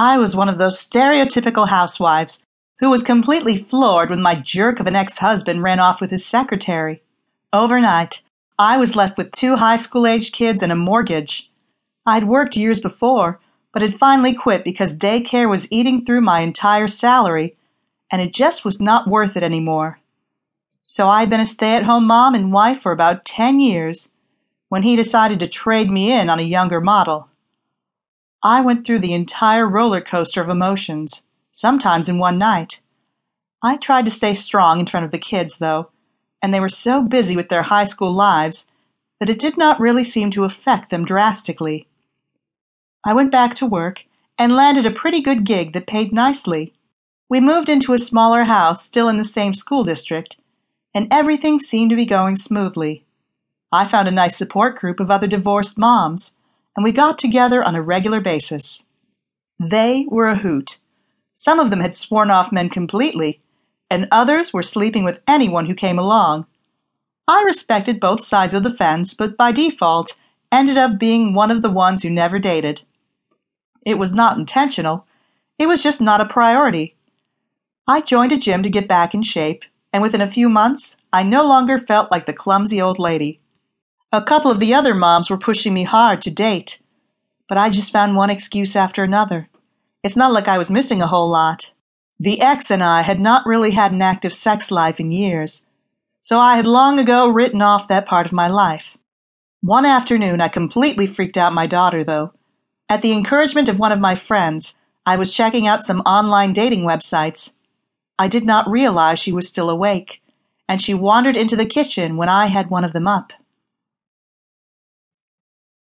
I was one of those stereotypical housewives who was completely floored when my jerk of an ex husband ran off with his secretary. Overnight, I was left with two high school aged kids and a mortgage. I'd worked years before, but had finally quit because daycare was eating through my entire salary, and it just was not worth it anymore. So I'd been a stay at home mom and wife for about 10 years when he decided to trade me in on a younger model. I went through the entire roller coaster of emotions, sometimes in one night. I tried to stay strong in front of the kids, though, and they were so busy with their high school lives that it did not really seem to affect them drastically. I went back to work and landed a pretty good gig that paid nicely. We moved into a smaller house still in the same school district, and everything seemed to be going smoothly. I found a nice support group of other divorced moms and we got together on a regular basis. They were a hoot. Some of them had sworn off men completely, and others were sleeping with anyone who came along. I respected both sides of the fence, but by default ended up being one of the ones who never dated. It was not intentional, it was just not a priority. I joined a gym to get back in shape, and within a few months, I no longer felt like the clumsy old lady. A couple of the other moms were pushing me hard to date, but I just found one excuse after another. It's not like I was missing a whole lot. The ex and I had not really had an active sex life in years, so I had long ago written off that part of my life. One afternoon, I completely freaked out my daughter, though. At the encouragement of one of my friends, I was checking out some online dating websites. I did not realize she was still awake, and she wandered into the kitchen when I had one of them up.